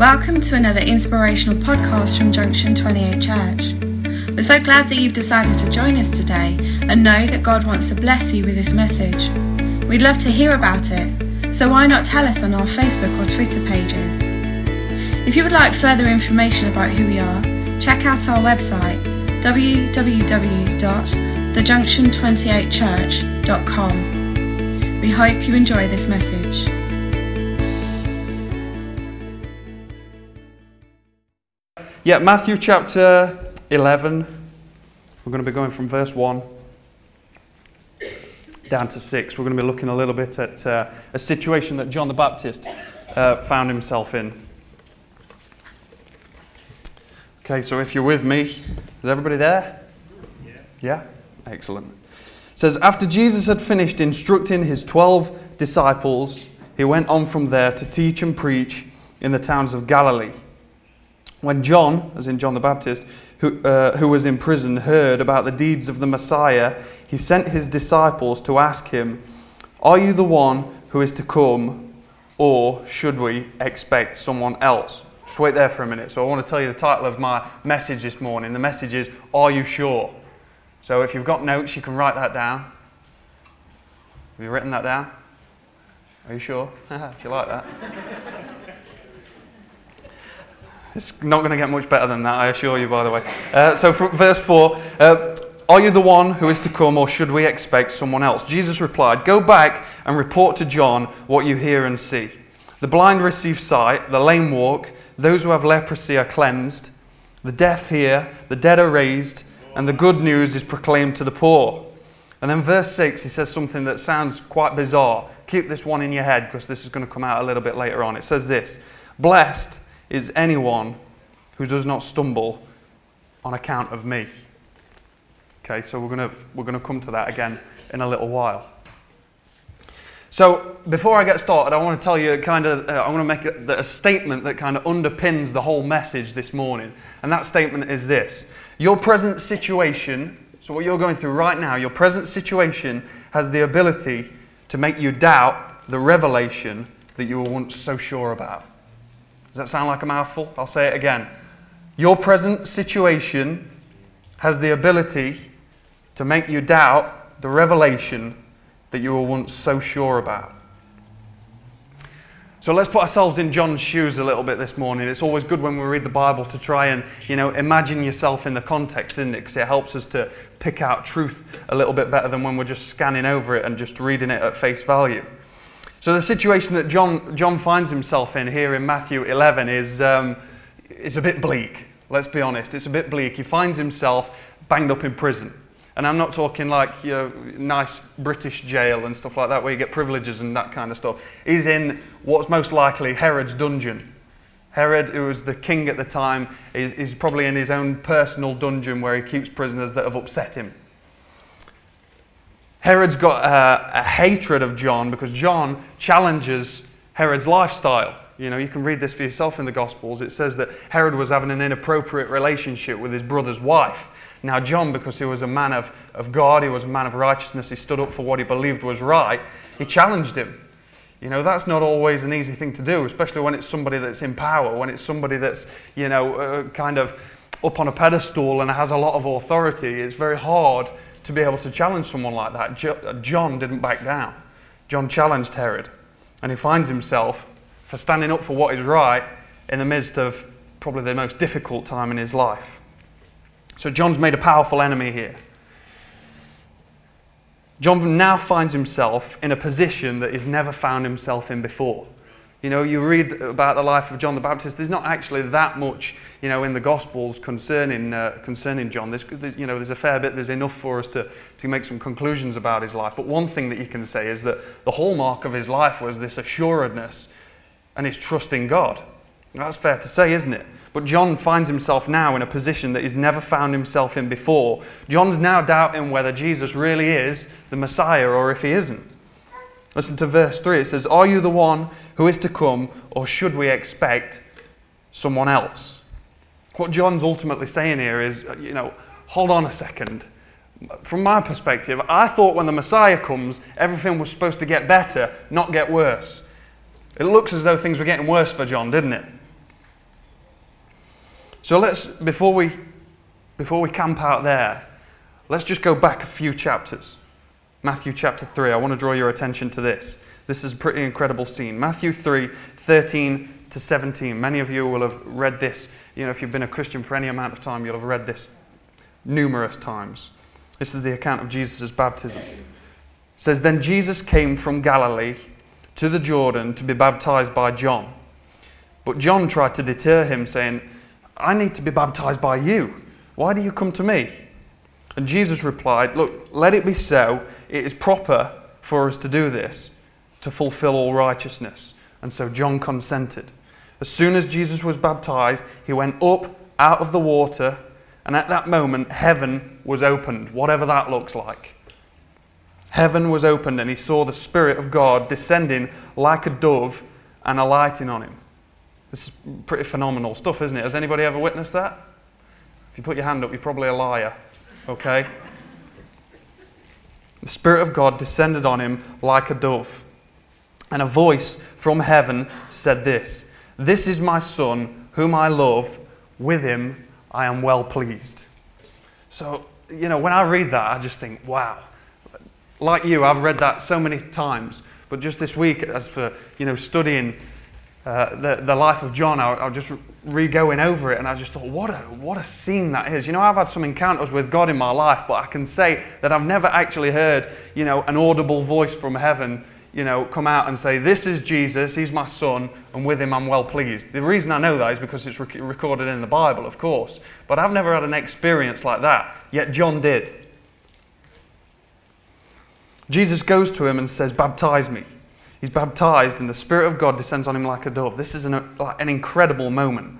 Welcome to another inspirational podcast from Junction 28 Church. We're so glad that you've decided to join us today and know that God wants to bless you with this message. We'd love to hear about it, so why not tell us on our Facebook or Twitter pages? If you would like further information about who we are, check out our website www.thejunction28church.com. We hope you enjoy this message. Yeah, Matthew chapter 11. We're going to be going from verse 1 down to 6. We're going to be looking a little bit at uh, a situation that John the Baptist uh, found himself in. Okay, so if you're with me, is everybody there? Yeah. Yeah? Excellent. It says, After Jesus had finished instructing his 12 disciples, he went on from there to teach and preach in the towns of Galilee. When John, as in John the Baptist, who, uh, who was in prison, heard about the deeds of the Messiah, he sent his disciples to ask him, Are you the one who is to come, or should we expect someone else? Just wait there for a minute. So, I want to tell you the title of my message this morning. The message is, Are you sure? So, if you've got notes, you can write that down. Have you written that down? Are you sure? Do you like that. It's not going to get much better than that, I assure you, by the way. Uh, so, verse 4 uh, Are you the one who is to come, or should we expect someone else? Jesus replied, Go back and report to John what you hear and see. The blind receive sight, the lame walk, those who have leprosy are cleansed, the deaf hear, the dead are raised, and the good news is proclaimed to the poor. And then, verse 6, he says something that sounds quite bizarre. Keep this one in your head because this is going to come out a little bit later on. It says this Blessed is anyone who does not stumble on account of me. Okay, so we're going we're going to come to that again in a little while. So, before I get started, I want to tell you kind of, uh, I want to make a, a statement that kind of underpins the whole message this morning. And that statement is this Your present situation, so what you're going through right now, your present situation has the ability to make you doubt the revelation that you were once so sure about. Does that sound like a mouthful? I'll say it again. Your present situation has the ability to make you doubt the revelation that you were once so sure about. So let's put ourselves in John's shoes a little bit this morning. It's always good when we read the Bible to try and, you know, imagine yourself in the context, isn't it? Because it helps us to pick out truth a little bit better than when we're just scanning over it and just reading it at face value. So the situation that John, John finds himself in here in Matthew 11 is, um, is a bit bleak. Let's be honest. It's a bit bleak. He finds himself banged up in prison. And I'm not talking like your nice British jail and stuff like that where you get privileges and that kind of stuff. He's in what's most likely Herod's dungeon. Herod, who was the king at the time, is, is probably in his own personal dungeon where he keeps prisoners that have upset him. Herod's got a, a hatred of John because John challenges Herod's lifestyle. You know, you can read this for yourself in the Gospels. It says that Herod was having an inappropriate relationship with his brother's wife. Now, John, because he was a man of, of God, he was a man of righteousness, he stood up for what he believed was right, he challenged him. You know, that's not always an easy thing to do, especially when it's somebody that's in power, when it's somebody that's, you know, uh, kind of up on a pedestal and has a lot of authority. It's very hard to be able to challenge someone like that. Uh, John didn't back down. John challenged Herod, and he finds himself for standing up for what is right in the midst of probably the most difficult time in his life. So John's made a powerful enemy here. John now finds himself in a position that he's never found himself in before. You know, you read about the life of John the Baptist. There's not actually that much, you know, in the Gospels concerning uh, concerning John. There's, you know, there's a fair bit. There's enough for us to to make some conclusions about his life. But one thing that you can say is that the hallmark of his life was this assuredness and his trust in God. That's fair to say, isn't it? But John finds himself now in a position that he's never found himself in before. John's now doubting whether Jesus really is the Messiah or if he isn't. Listen to verse 3. It says, Are you the one who is to come, or should we expect someone else? What John's ultimately saying here is, uh, you know, hold on a second. From my perspective, I thought when the Messiah comes, everything was supposed to get better, not get worse. It looks as though things were getting worse for John, didn't it? So let's, before we, before we camp out there, let's just go back a few chapters. Matthew chapter 3, I want to draw your attention to this. This is a pretty incredible scene. Matthew 3, 13 to 17. Many of you will have read this. You know, if you've been a Christian for any amount of time, you'll have read this numerous times. This is the account of Jesus' baptism. It says, Then Jesus came from Galilee to the Jordan to be baptized by John. But John tried to deter him, saying, I need to be baptized by you. Why do you come to me? And Jesus replied, Look, let it be so. It is proper for us to do this, to fulfill all righteousness. And so John consented. As soon as Jesus was baptized, he went up out of the water, and at that moment, heaven was opened, whatever that looks like. Heaven was opened, and he saw the Spirit of God descending like a dove and alighting on him. This is pretty phenomenal stuff, isn't it? Has anybody ever witnessed that? If you put your hand up, you're probably a liar. Okay? The Spirit of God descended on him like a dove. And a voice from heaven said this This is my Son, whom I love. With him I am well pleased. So, you know, when I read that, I just think, wow. Like you, I've read that so many times. But just this week, as for, you know, studying uh, the, the life of John, I, I was just re going over it, and I just thought, what a, what a scene that is. You know, I've had some encounters with God in my life, but I can say that I've never actually heard, you know, an audible voice from heaven, you know, come out and say, This is Jesus, he's my son, and with him I'm well pleased. The reason I know that is because it's rec- recorded in the Bible, of course. But I've never had an experience like that, yet John did. Jesus goes to him and says, Baptize me. He's baptized, and the Spirit of God descends on him like a dove. This is an, an incredible moment.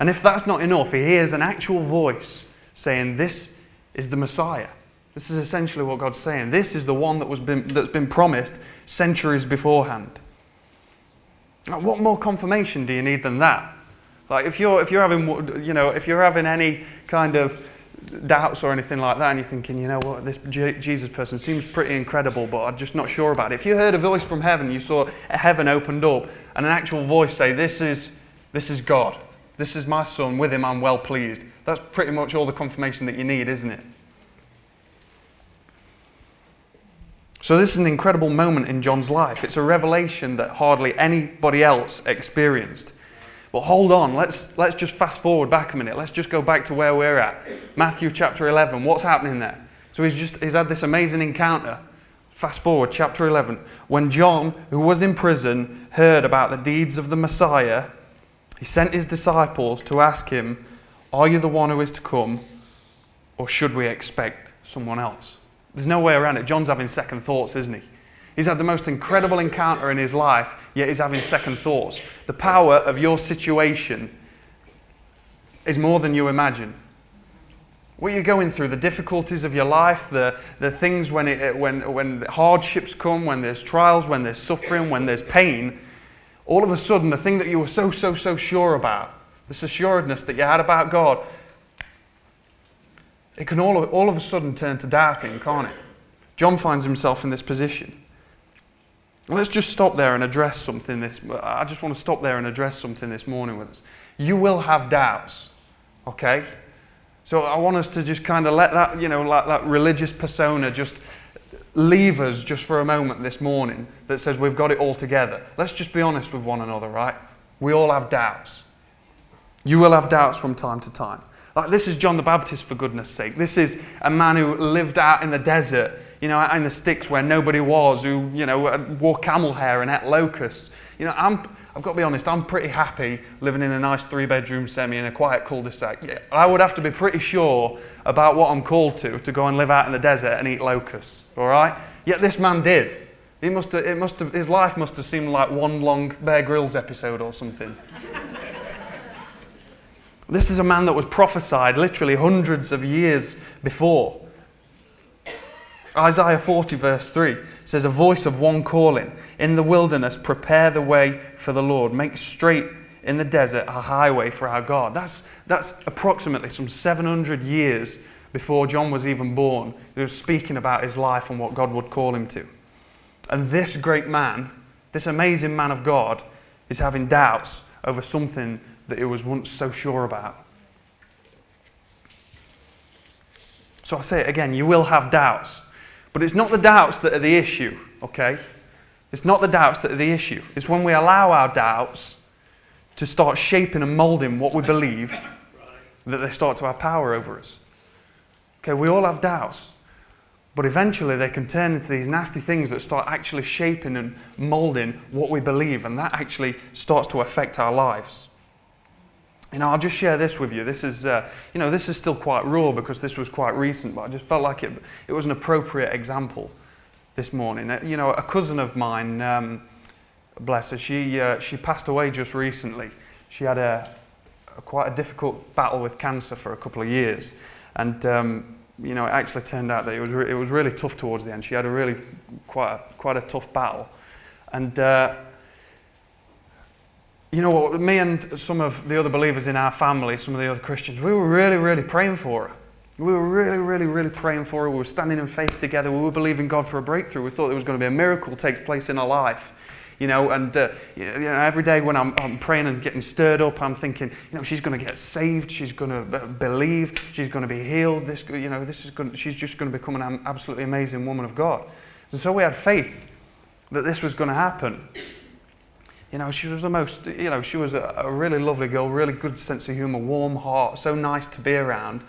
And if that's not enough, he hears an actual voice saying, This is the Messiah. This is essentially what God's saying. This is the one that was been, that's been promised centuries beforehand. Now, what more confirmation do you need than that? Like if you're, if you're having, you know, if you're having any kind of doubts or anything like that, and you're thinking, you know what, this Jesus person seems pretty incredible, but I'm just not sure about it. If you heard a voice from heaven, you saw heaven opened up, and an actual voice say, "This is, this is God. This is my son. With him, I'm well pleased." That's pretty much all the confirmation that you need, isn't it? So, this is an incredible moment in John's life. It's a revelation that hardly anybody else experienced. But hold on, let's, let's just fast forward back a minute. Let's just go back to where we're at. Matthew chapter 11. What's happening there? So he's just he's had this amazing encounter. Fast forward, chapter 11. When John, who was in prison, heard about the deeds of the Messiah, he sent his disciples to ask him, Are you the one who is to come, or should we expect someone else? There's no way around it. John's having second thoughts, isn't he? He's had the most incredible encounter in his life, yet he's having second thoughts. The power of your situation is more than you imagine. What you're going through, the difficulties of your life, the, the things when, it, when, when hardships come, when there's trials, when there's suffering, when there's pain, all of a sudden, the thing that you were so, so, so sure about, this assuredness that you had about God, it can all, all of a sudden turn to doubting, can't it? John finds himself in this position. Let's just stop there and address something this I just want to stop there and address something this morning with us. You will have doubts, okay? So I want us to just kind of let that, you know, like that religious persona just leave us just for a moment this morning that says we've got it all together. Let's just be honest with one another, right? We all have doubts. You will have doubts from time to time. Like this is John the Baptist, for goodness sake. This is a man who lived out in the desert you know, in the sticks where nobody was, who, you know, wore camel hair and ate locusts. You know, I'm, I've got to be honest, I'm pretty happy living in a nice three bedroom semi in a quiet cul de sac. I would have to be pretty sure about what I'm called to to go and live out in the desert and eat locusts, all right? Yet this man did. He must have, it must have, his life must have seemed like one long Bear Grylls episode or something. this is a man that was prophesied literally hundreds of years before. Isaiah 40, verse 3 says, A voice of one calling, In the wilderness, prepare the way for the Lord, make straight in the desert a highway for our God. That's, that's approximately some 700 years before John was even born. He was speaking about his life and what God would call him to. And this great man, this amazing man of God, is having doubts over something that he was once so sure about. So I say it again you will have doubts but it's not the doubts that are the issue, okay? It's not the doubts that are the issue. It's when we allow our doubts to start shaping and molding what we believe that they start to have power over us. Okay, we all have doubts. But eventually they can turn into these nasty things that start actually shaping and molding what we believe, and that actually starts to affect our lives. Know, I'll just share this with you. This is, uh, you know, this is still quite raw because this was quite recent, but I just felt like it, it was an appropriate example this morning. Uh, you know, a cousin of mine, um, bless her, she, uh, she passed away just recently. She had a, a, quite a difficult battle with cancer for a couple of years, and um, you know, it actually turned out that it was, re- it was really tough towards the end. She had a really quite a, quite a tough battle, and uh, you know what, me and some of the other believers in our family, some of the other Christians, we were really, really praying for her. We were really, really, really praying for her. We were standing in faith together. We were believing God for a breakthrough. We thought there was going to be a miracle takes place in our life. You know, and uh, you know, every day when I'm, I'm, praying and getting stirred up, I'm thinking, you know, she's going to get saved. She's going to believe. She's going to be healed. This, you know, this is going. To, She's just going to become an absolutely amazing woman of God. And so we had faith that this was going to happen. You know, she was the most, you know, she was a, a really lovely girl, really good sense of humour, warm heart, so nice to be around.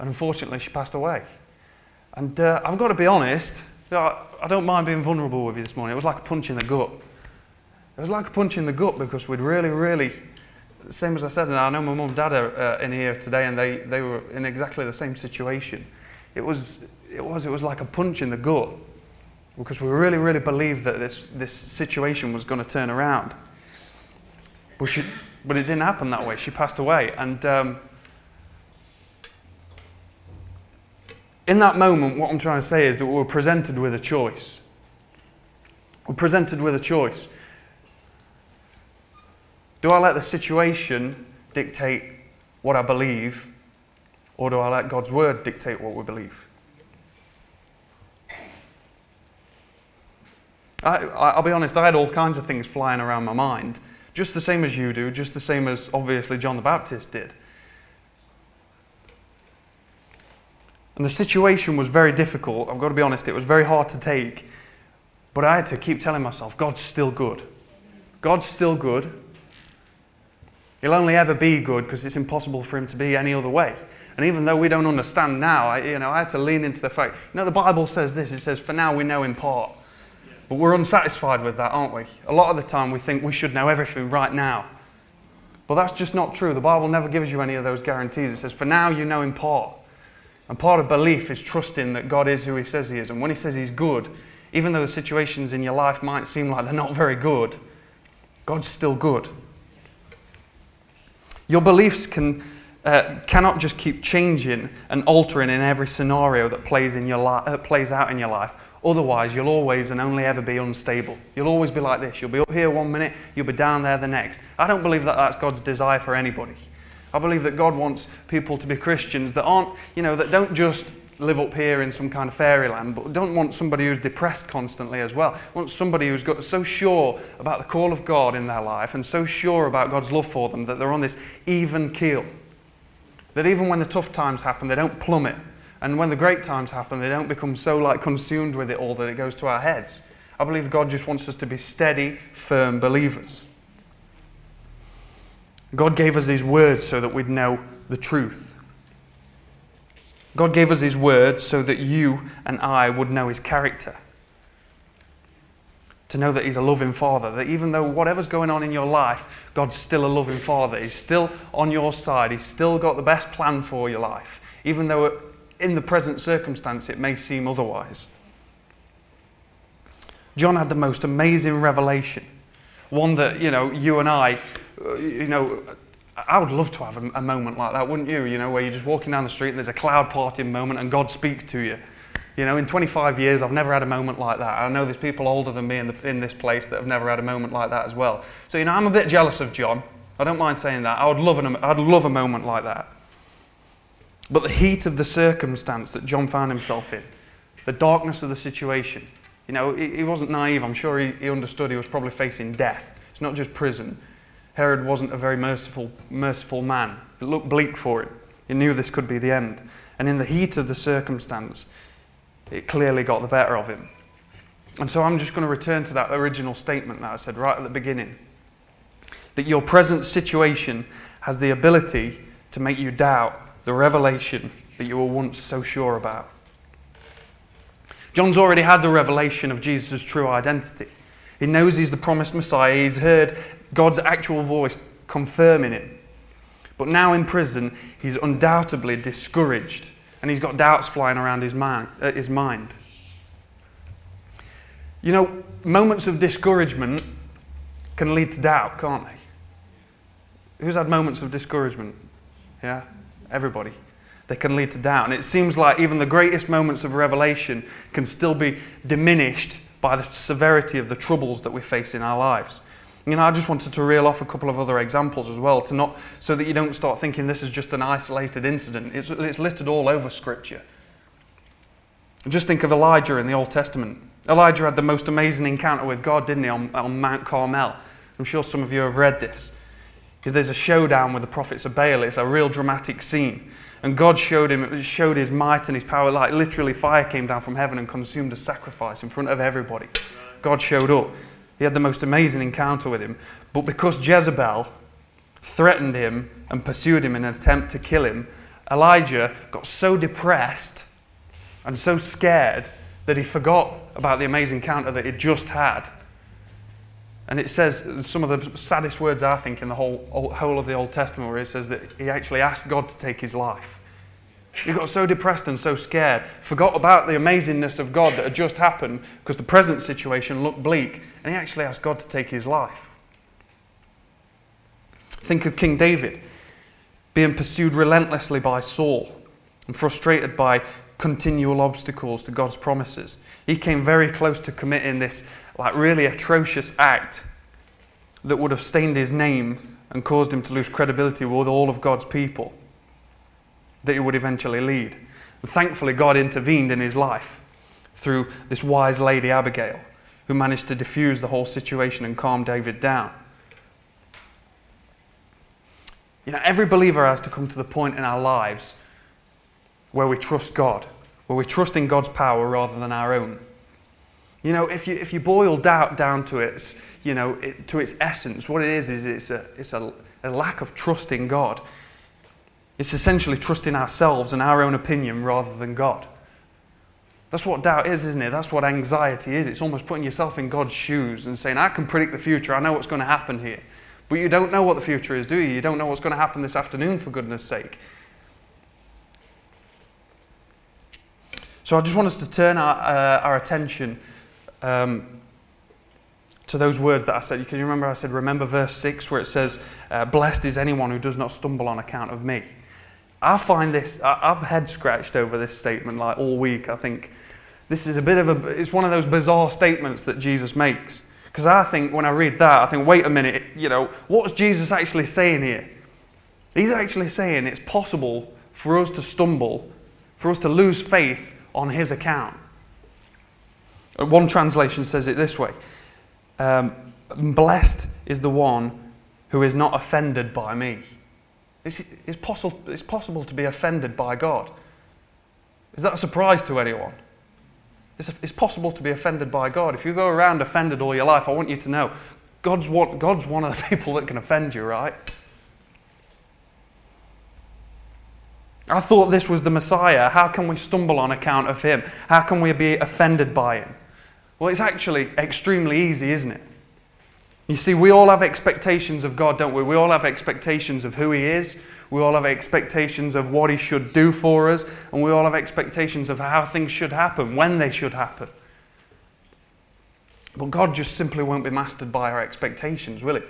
And unfortunately, she passed away. And uh, I've got to be honest, I don't mind being vulnerable with you this morning. It was like a punch in the gut. It was like a punch in the gut because we'd really, really, same as I said, and I know my mum and dad are uh, in here today and they, they were in exactly the same situation. It was, it was, it was like a punch in the gut because we really, really believed that this, this situation was going to turn around. But, she, but it didn't happen that way. She passed away. And um, in that moment, what I'm trying to say is that we were presented with a choice. We're presented with a choice. Do I let the situation dictate what I believe, or do I let God's word dictate what we believe? I, will be honest, I had all kinds of things flying around my mind just the same as you do, just the same as obviously John the Baptist did. And the situation was very difficult. I've got to be honest, it was very hard to take. But I had to keep telling myself, God's still good. God's still good. He'll only ever be good because it's impossible for him to be any other way. And even though we don't understand now, I, you know, I had to lean into the fact. You know, the Bible says this. It says, "For now we know in part." But we're unsatisfied with that, aren't we? A lot of the time we think we should know everything right now. But that's just not true. The Bible never gives you any of those guarantees. It says, for now you know in part. And part of belief is trusting that God is who He says He is. And when He says He's good, even though the situations in your life might seem like they're not very good, God's still good. Your beliefs can, uh, cannot just keep changing and altering in every scenario that plays, in your li- uh, plays out in your life. Otherwise, you'll always and only ever be unstable. You'll always be like this. You'll be up here one minute, you'll be down there the next. I don't believe that that's God's desire for anybody. I believe that God wants people to be Christians that aren't, you know, that don't just live up here in some kind of fairyland, but don't want somebody who's depressed constantly as well. Want somebody who's got so sure about the call of God in their life and so sure about God's love for them that they're on this even keel. That even when the tough times happen, they don't plummet and when the great times happen, they don't become so like consumed with it all that it goes to our heads. I believe God just wants us to be steady, firm believers. God gave us His words so that we'd know the truth. God gave us His words so that you and I would know His character. To know that He's a loving Father, that even though whatever's going on in your life, God's still a loving Father. He's still on your side. He's still got the best plan for your life. Even though in the present circumstance, it may seem otherwise. John had the most amazing revelation. One that, you know, you and I, uh, you know, I would love to have a, a, moment like that, wouldn't you? You know, where you're just walking down the street and there's a cloud parting moment and God speaks to you. You know, in 25 years, I've never had a moment like that. I know there's people older than me in, the, in this place that have never had a moment like that as well. So, you know, I'm a bit jealous of John. I don't mind saying that. I would love, an, I'd love a moment like that. But the heat of the circumstance that John found himself in, the darkness of the situation, you know, he, he wasn't naive. I'm sure he, he understood he was probably facing death. It's not just prison. Herod wasn't a very merciful, merciful man. It looked bleak for him. He knew this could be the end. And in the heat of the circumstance, it clearly got the better of him. And so I'm just going to return to that original statement that I said right at the beginning that your present situation has the ability to make you doubt the revelation that you were once so sure about. John's already had the revelation of Jesus' true identity. He knows he's the promised Messiah. He's heard God's actual voice confirming it. But now in prison, he's undoubtedly discouraged and he's got doubts flying around his mind. Uh, his mind. You know, moments of discouragement can lead to doubt, can't they? Who's had moments of discouragement? Yeah? Everybody. They can lead to doubt. And it seems like even the greatest moments of revelation can still be diminished by the severity of the troubles that we face in our lives. You know, I just wanted to reel off a couple of other examples as well, to not so that you don't start thinking this is just an isolated incident. It's, it's littered all over Scripture. Just think of Elijah in the Old Testament. Elijah had the most amazing encounter with God, didn't he, on, on Mount Carmel? I'm sure some of you have read this. There's a showdown with the prophets of Baal. It's a real dramatic scene. And God showed him, it showed his might and his power. Like literally, fire came down from heaven and consumed a sacrifice in front of everybody. God showed up. He had the most amazing encounter with him. But because Jezebel threatened him and pursued him in an attempt to kill him, Elijah got so depressed and so scared that he forgot about the amazing encounter that he'd just had. And it says some of the saddest words, I think, in the whole, whole of the Old Testament, where it says that he actually asked God to take his life. He got so depressed and so scared, forgot about the amazingness of God that had just happened because the present situation looked bleak, and he actually asked God to take his life. Think of King David being pursued relentlessly by Saul and frustrated by continual obstacles to God's promises. He came very close to committing this like really atrocious act that would have stained his name and caused him to lose credibility with all of God's people that he would eventually lead. And thankfully, God intervened in his life through this wise lady, Abigail, who managed to diffuse the whole situation and calm David down. You know, every believer has to come to the point in our lives where we trust God, where we trust in God's power rather than our own. You know, if you, if you boil doubt down to its, you know, it, to its essence, what it is is it's, a, it's a, a lack of trust in God. It's essentially trusting ourselves and our own opinion rather than God. That's what doubt is, isn't it? That's what anxiety is. It's almost putting yourself in God's shoes and saying, I can predict the future. I know what's going to happen here. But you don't know what the future is, do you? You don't know what's going to happen this afternoon, for goodness sake. So I just want us to turn our, uh, our attention um, to those words that I said. Can you remember I said, remember verse 6 where it says, uh, Blessed is anyone who does not stumble on account of me. I find this, I've head scratched over this statement like all week. I think this is a bit of a, it's one of those bizarre statements that Jesus makes. Because I think when I read that, I think, wait a minute, you know, what's Jesus actually saying here? He's actually saying it's possible for us to stumble, for us to lose faith on his account. Uh, one translation says it this way um, Blessed is the one who is not offended by me. It's, it's, possible, it's possible to be offended by God. Is that a surprise to anyone? It's, it's possible to be offended by God. If you go around offended all your life, I want you to know God's one, God's one of the people that can offend you, right? I thought this was the Messiah. How can we stumble on account of him? How can we be offended by him? Well, it's actually extremely easy, isn't it? You see, we all have expectations of God, don't we? We all have expectations of who He is. We all have expectations of what He should do for us. And we all have expectations of how things should happen, when they should happen. But God just simply won't be mastered by our expectations, will He?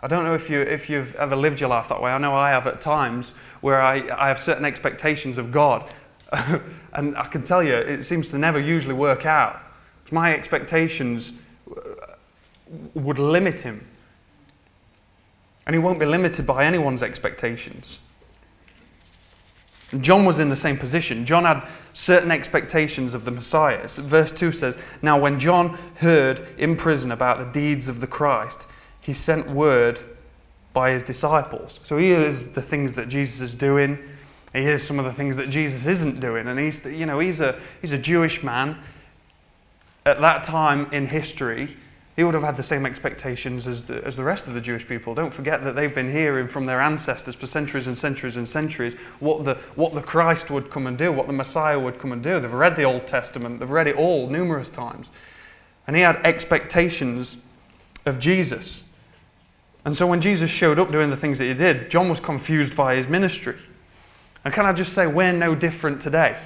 I don't know if, you, if you've ever lived your life that way. I know I have at times where I, I have certain expectations of God. and I can tell you, it seems to never usually work out. My expectations uh, would limit him. And he won't be limited by anyone's expectations. John was in the same position. John had certain expectations of the Messiah. Verse 2 says, Now, when John heard in prison about the deeds of the Christ, he sent word by his disciples. So he hears the things that Jesus is doing. He hears some of the things that Jesus isn't doing, and he's, you know, he's a, he's a Jewish man. At that time in history, he would have had the same expectations as the, as the rest of the Jewish people. Don't forget that they've been hearing from their ancestors for centuries and centuries and centuries what the, what the Christ would come and do, what the Messiah would come and do. They've read the Old Testament, they've read it all numerous times. And he had expectations of Jesus. And so when Jesus showed up doing the things that he did, John was confused by his ministry. And can I just say, we're no different today.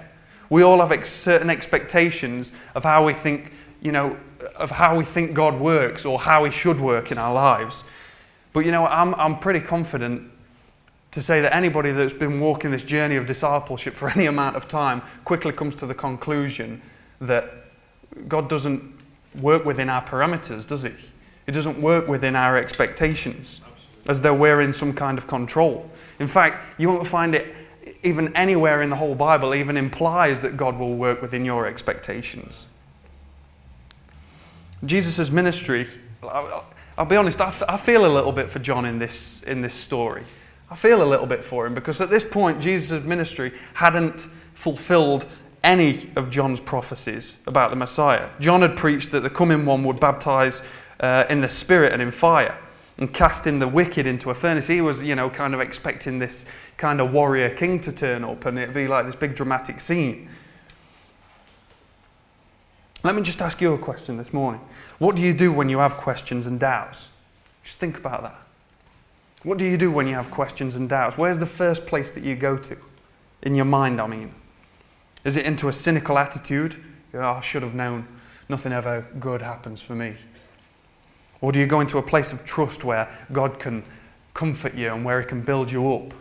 We all have ex- certain expectations of how we think you know, of how we think God works or how He should work in our lives. But you know, I'm, I'm pretty confident to say that anybody that's been walking this journey of discipleship for any amount of time quickly comes to the conclusion that God doesn't work within our parameters, does He? It doesn't work within our expectations as though we're in some kind of control. In fact, you won't find it even anywhere in the whole Bible even implies that God will work within your expectations. Jesus' ministry, I'll, be honest, I feel a little bit for John in this, in this story. I feel a little bit for him because at this point, Jesus' ministry hadn't fulfilled any of John's prophecies about the Messiah. John had preached that the coming one would baptize uh, in the Spirit and in fire and casting the wicked into a furnace. He was, you know, kind of expecting this kind of warrior king to turn up and it'd be like this big dramatic scene. Let me just ask you a question this morning. What do you do when you have questions and doubts? Just think about that. What do you do when you have questions and doubts? Where's the first place that you go to? In your mind, I mean. Is it into a cynical attitude? Oh, I should have known. Nothing ever good happens for me. Or do you go into a place of trust where God can comfort you and where He can build you up?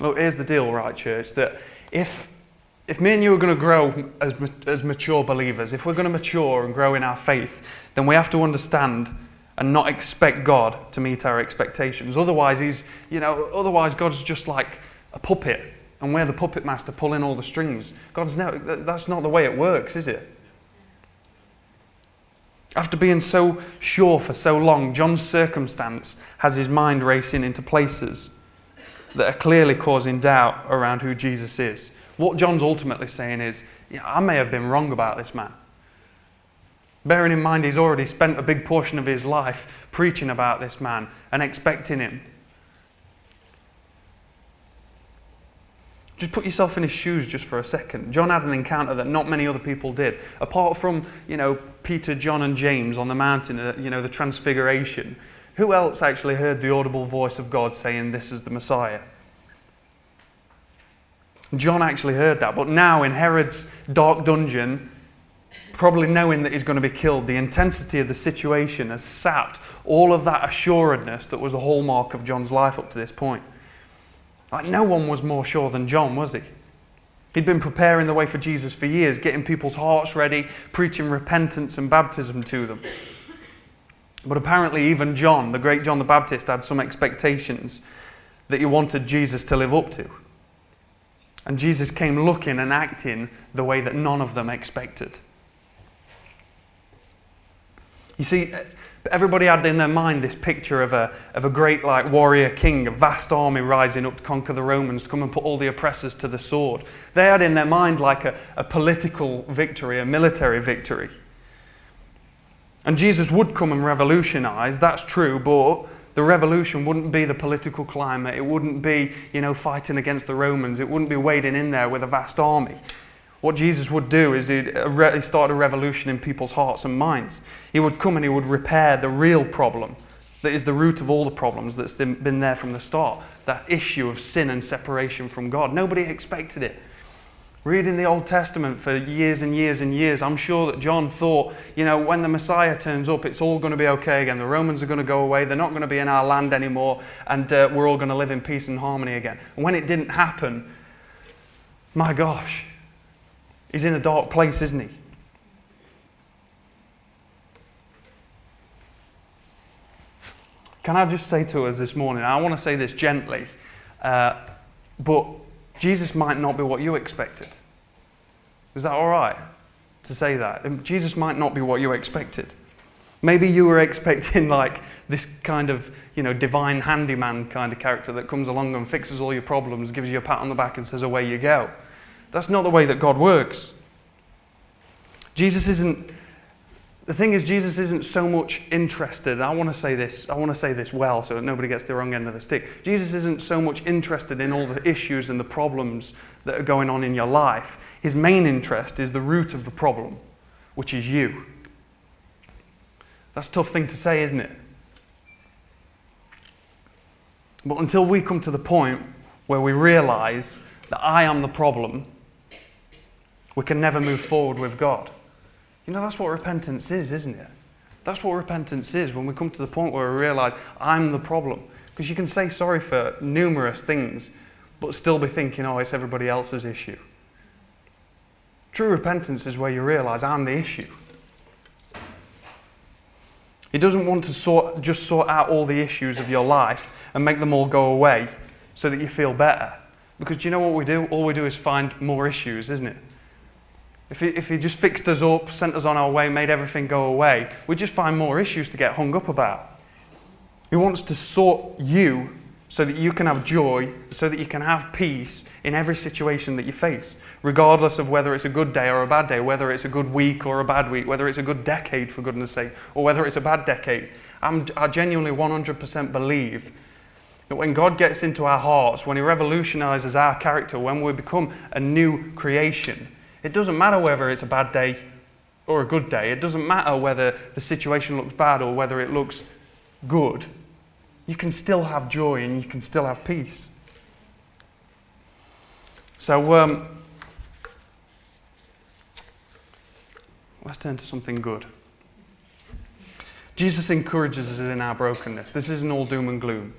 Look, here's the deal, right, church, that if, if me and you are going to grow as, as mature believers, if we're going to mature and grow in our faith, then we have to understand and not expect God to meet our expectations. Otherwise, he's, you know, otherwise God's just like a puppet, and we're the puppet master pulling all the strings. God's no, that's not the way it works, is it? After being so sure for so long, John's circumstance has his mind racing into places that are clearly causing doubt around who Jesus is. What John's ultimately saying is, yeah, I may have been wrong about this man. Bearing in mind he's already spent a big portion of his life preaching about this man and expecting him. Just put yourself in his shoes just for a second. John had an encounter that not many other people did. Apart from, you know, Peter, John, and James on the mountain, uh, you know, the transfiguration, who else actually heard the audible voice of God saying, This is the Messiah? John actually heard that, but now in Herod's dark dungeon, probably knowing that he's going to be killed, the intensity of the situation has sapped all of that assuredness that was the hallmark of John's life up to this point. Like, no one was more sure than John, was he? He'd been preparing the way for Jesus for years, getting people's hearts ready, preaching repentance and baptism to them. But apparently, even John, the great John the Baptist, had some expectations that he wanted Jesus to live up to. And Jesus came looking and acting the way that none of them expected. You see, everybody had in their mind this picture of a, of a great like warrior king, a vast army rising up to conquer the Romans, to come and put all the oppressors to the sword. They had in their mind like a, a political victory, a military victory. And Jesus would come and revolutionize, that's true, but the revolution wouldn't be the political climate. It wouldn't be, you know, fighting against the Romans. It wouldn't be wading in there with a vast army. What Jesus would do is he'd start a revolution in people's hearts and minds. He would come and he would repair the real problem that is the root of all the problems that's been there from the start that issue of sin and separation from God. Nobody expected it reading the Old Testament for years and years and years, I'm sure that John thought, you know, when the Messiah turns up, it's all going to be okay again. The Romans are going to go away. They're not going to be in our land anymore. And uh, we're all going to live in peace and harmony again. And when it didn't happen, my gosh, he's in a dark place, isn't he? Can I just say to us this morning, I want to say this gently, uh, but Jesus might not be what you expected. Is that all right to say that? Jesus might not be what you expected. Maybe you were expecting like this kind of, you know, divine handyman kind of character that comes along and fixes all your problems, gives you a pat on the back and says, away you go. That's not the way that God works. Jesus isn't the thing is, Jesus isn't so much interested. I want to say this. I want to say this well, so that nobody gets the wrong end of the stick. Jesus isn't so much interested in all the issues and the problems that are going on in your life. His main interest is the root of the problem, which is you. That's a tough thing to say, isn't it? But until we come to the point where we realize that I am the problem, we can never move forward with God. You know, that's what repentance is, isn't it? That's what repentance is when we come to the point where we realize I'm the problem. Because you can say sorry for numerous things, but still be thinking, oh, it's everybody else's issue. True repentance is where you realize I'm the issue. He doesn't want to sort, just sort out all the issues of your life and make them all go away so that you feel better. Because you know what we do? All we do is find more issues, isn't it? If he, if he just fixed us up, sent us on our way, made everything go away, we'd just find more issues to get hung up about. He wants to sort you so that you can have joy, so that you can have peace in every situation that you face, regardless of whether it's a good day or a bad day, whether it's a good week or a bad week, whether it's a good decade, for goodness sake, or whether it's a bad decade. I'm, I genuinely 100% believe that when God gets into our hearts, when He revolutionizes our character, when we become a new creation, it doesn't matter whether it's a bad day or a good day. It doesn't matter whether the situation looks bad or whether it looks good. You can still have joy and you can still have peace. So, um, let's turn to something good. Jesus encourages us in our brokenness. This isn't all doom and gloom.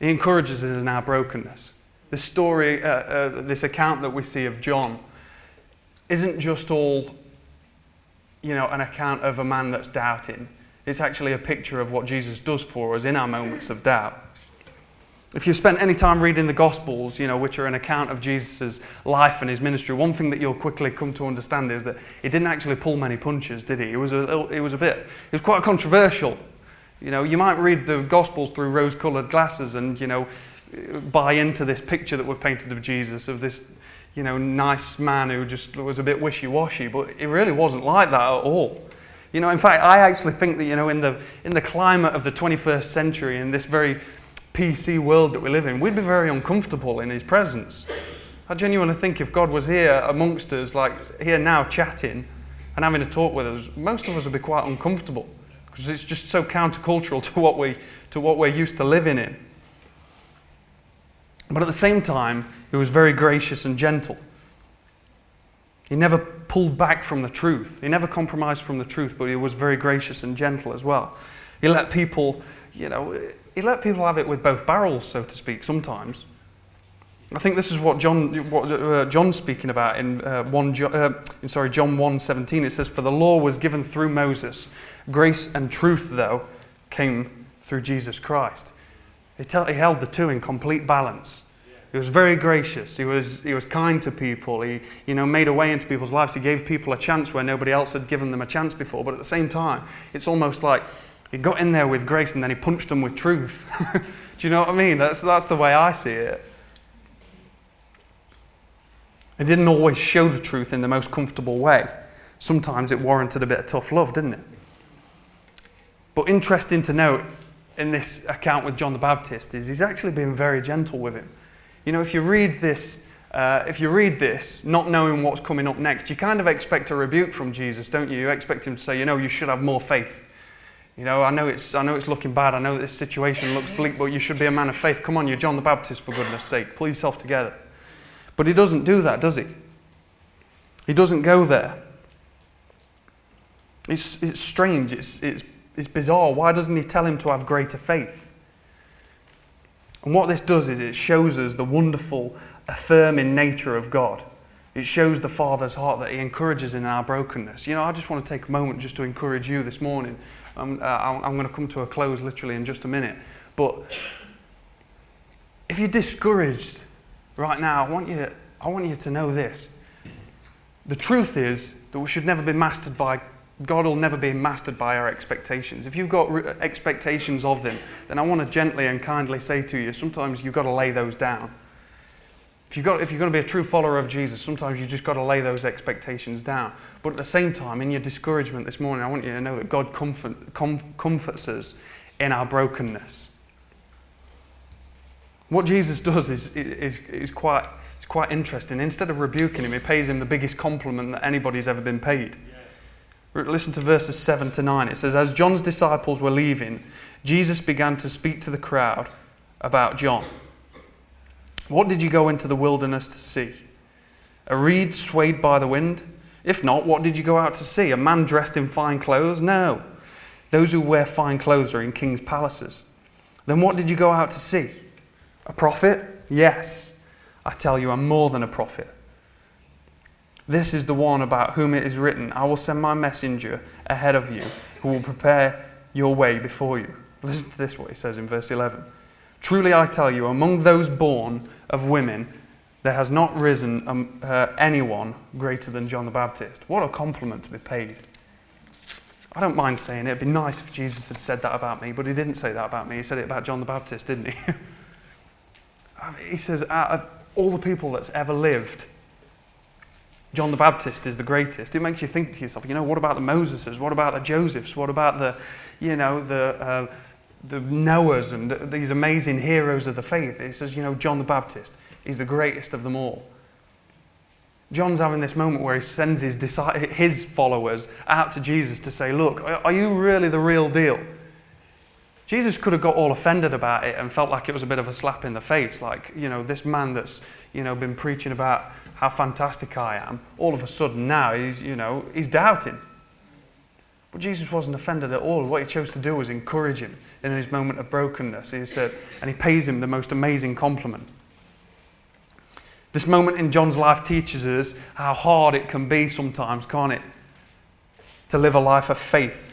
He encourages us in our brokenness. This story, uh, uh, this account that we see of John, isn't just all, you know, an account of a man that's doubting. It's actually a picture of what Jesus does for us in our moments of doubt. If you've spent any time reading the Gospels, you know, which are an account of Jesus' life and his ministry, one thing that you'll quickly come to understand is that he didn't actually pull many punches, did he? It was a, it was a bit, it was quite controversial. You know, you might read the Gospels through rose-coloured glasses and, you know, buy into this picture that we've painted of Jesus, of this you know, nice man who just was a bit wishy-washy, but it really wasn't like that at all. You know, in fact, I actually think that, you know, in the, in the climate of the 21st century, in this very PC world that we live in, we'd be very uncomfortable in his presence. I genuinely think if God was here amongst us, like here now chatting and having a talk with us, most of us would be quite uncomfortable because it's just so countercultural to what, we, to what we're used to living in. But at the same time, he was very gracious and gentle. He never pulled back from the truth. He never compromised from the truth, but he was very gracious and gentle as well. He let people, you know, he let people have it with both barrels, so to speak, sometimes. I think this is what John, what, uh, John's speaking about in, uh, one, uh, sorry, John 1.17. It says, For the law was given through Moses. Grace and truth, though, came through Jesus Christ. He, tell, he held the two in complete balance. He was very gracious. He was, he was kind to people. He you know, made a way into people's lives. He gave people a chance where nobody else had given them a chance before. But at the same time, it's almost like he got in there with grace and then he punched them with truth. Do you know what I mean? That's, that's the way I see it. He didn't always show the truth in the most comfortable way. Sometimes it warranted a bit of tough love, didn't it? But interesting to note, in this account with John the Baptist is he's actually been very gentle with him. You know, if you read this, uh, if you read this, not knowing what's coming up next, you kind of expect a rebuke from Jesus, don't you? You expect him to say, you know, you should have more faith. You know, I know it's, I know it's looking bad. I know this situation looks bleak, but you should be a man of faith. Come on, you're John the Baptist, for goodness sake. Pull yourself together. But he doesn't do that, does he? He doesn't go there. It's, it's strange. It's, it's it's bizarre. Why doesn't he tell him to have greater faith? And what this does is it shows us the wonderful, affirming nature of God. It shows the Father's heart that He encourages in our brokenness. You know, I just want to take a moment just to encourage you this morning. Um, uh, I'm going to come to a close literally in just a minute. But if you're discouraged right now, I want you, I want you to know this. The truth is that we should never be mastered by God will never be mastered by our expectations. If you've got re- expectations of Him, then I want to gently and kindly say to you sometimes you've got to lay those down. If, you've got, if you're going to be a true follower of Jesus, sometimes you've just got to lay those expectations down. But at the same time, in your discouragement this morning, I want you to know that God comfort, com- comforts us in our brokenness. What Jesus does is, is, is, quite, is quite interesting. Instead of rebuking him, he pays him the biggest compliment that anybody's ever been paid. Listen to verses 7 to 9. It says, As John's disciples were leaving, Jesus began to speak to the crowd about John. What did you go into the wilderness to see? A reed swayed by the wind? If not, what did you go out to see? A man dressed in fine clothes? No. Those who wear fine clothes are in king's palaces. Then what did you go out to see? A prophet? Yes. I tell you, I'm more than a prophet. This is the one about whom it is written, I will send my messenger ahead of you who will prepare your way before you. Listen to this, what he says in verse 11. Truly I tell you, among those born of women, there has not risen um, uh, anyone greater than John the Baptist. What a compliment to be paid. I don't mind saying it. It'd be nice if Jesus had said that about me, but he didn't say that about me. He said it about John the Baptist, didn't he? he says, out of all the people that's ever lived, John the Baptist is the greatest. It makes you think to yourself, you know, what about the Moseses? What about the Josephs? What about the, you know, the, uh, the Noahs and these amazing heroes of the faith? It says, you know, John the Baptist, is the greatest of them all. John's having this moment where he sends his, his followers out to Jesus to say, Look, are you really the real deal? Jesus could have got all offended about it and felt like it was a bit of a slap in the face. Like, you know, this man that's, you know, been preaching about how fantastic I am, all of a sudden now he's, you know, he's doubting. But Jesus wasn't offended at all. What he chose to do was encourage him in his moment of brokenness. He said, and he pays him the most amazing compliment. This moment in John's life teaches us how hard it can be sometimes, can't it? To live a life of faith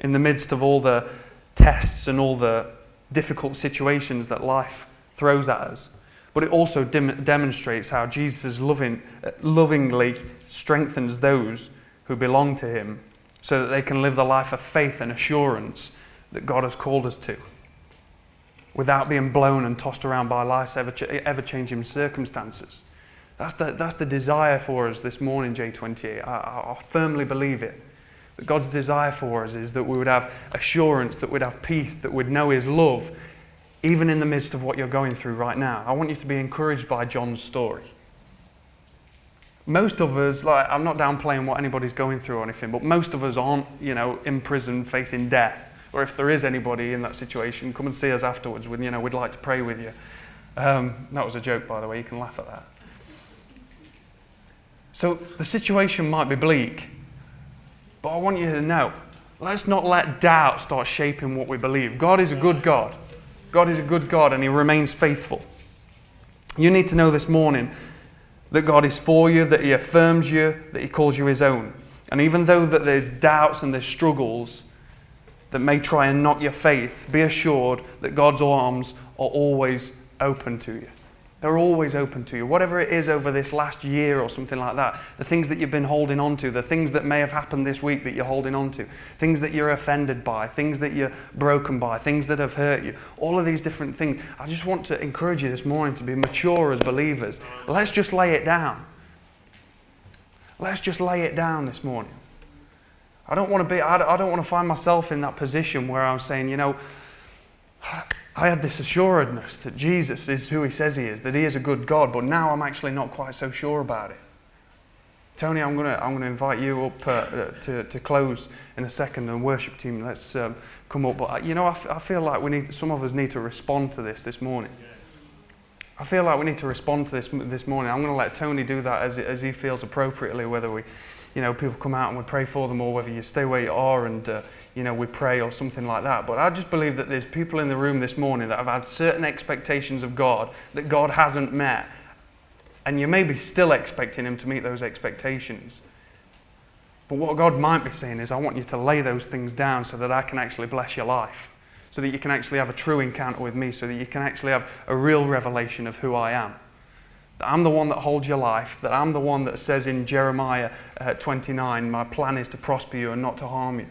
in the midst of all the tests and all the difficult situations that life throws at us but it also dem- demonstrates how Jesus loving, lovingly strengthens those who belong to him so that they can live the life of faith and assurance that God has called us to without being blown and tossed around by life's ever, ever changing circumstances. That's the, that's the desire for us this morning, J28. I, I firmly believe it. That God's desire for us is that we would have assurance, that we'd have peace, that we'd know His love, even in the midst of what you're going through right now. I want you to be encouraged by John's story. Most of us, like, I'm not downplaying what anybody's going through or anything, but most of us aren't, you know, in prison facing death. Or if there is anybody in that situation, come and see us afterwards. We, you know, we'd like to pray with you. Um, that was a joke, by the way. You can laugh at that. So the situation might be bleak, but I want you to know let's not let doubt start shaping what we believe. God is a good God. God is a good God and He remains faithful. You need to know this morning that God is for you, that He affirms you, that He calls you His own. And even though that there's doubts and there's struggles that may try and knock your faith, be assured that God's arms are always open to you. They're always open to you. Whatever it is over this last year or something like that, the things that you've been holding on to, the things that may have happened this week that you're holding on to, things that you're offended by, things that you're broken by, things that have hurt you, all of these different things. I just want to encourage you this morning to be mature as believers. Let's just lay it down. Let's just lay it down this morning. I don't want to be, I don't want to find myself in that position where I'm saying, you know, I had this assuredness that Jesus is who he says he is, that he is a good God, but now I'm actually not quite so sure about it. Tony, I'm going to, I'm to invite you up uh, uh, to, to close in a second, and worship team, let's um, come up. But, you know, I, f- I feel like we need, some of us need to respond to this this morning. I feel like we need to respond to this this morning. I'm going to let Tony do that as, as he feels appropriately, whether we, you know, people come out and we pray for them or whether you stay where you are and, uh, you know, we pray or something like that. But I just believe that there's people in the room this morning that have had certain expectations of God that God hasn't met. And you may be still expecting Him to meet those expectations. But what God might be saying is, I want you to lay those things down so that I can actually bless your life. So that you can actually have a true encounter with me, so that you can actually have a real revelation of who I am. that I'm the one that holds your life, that I'm the one that says in Jeremiah uh, 29, my plan is to prosper you and not to harm you.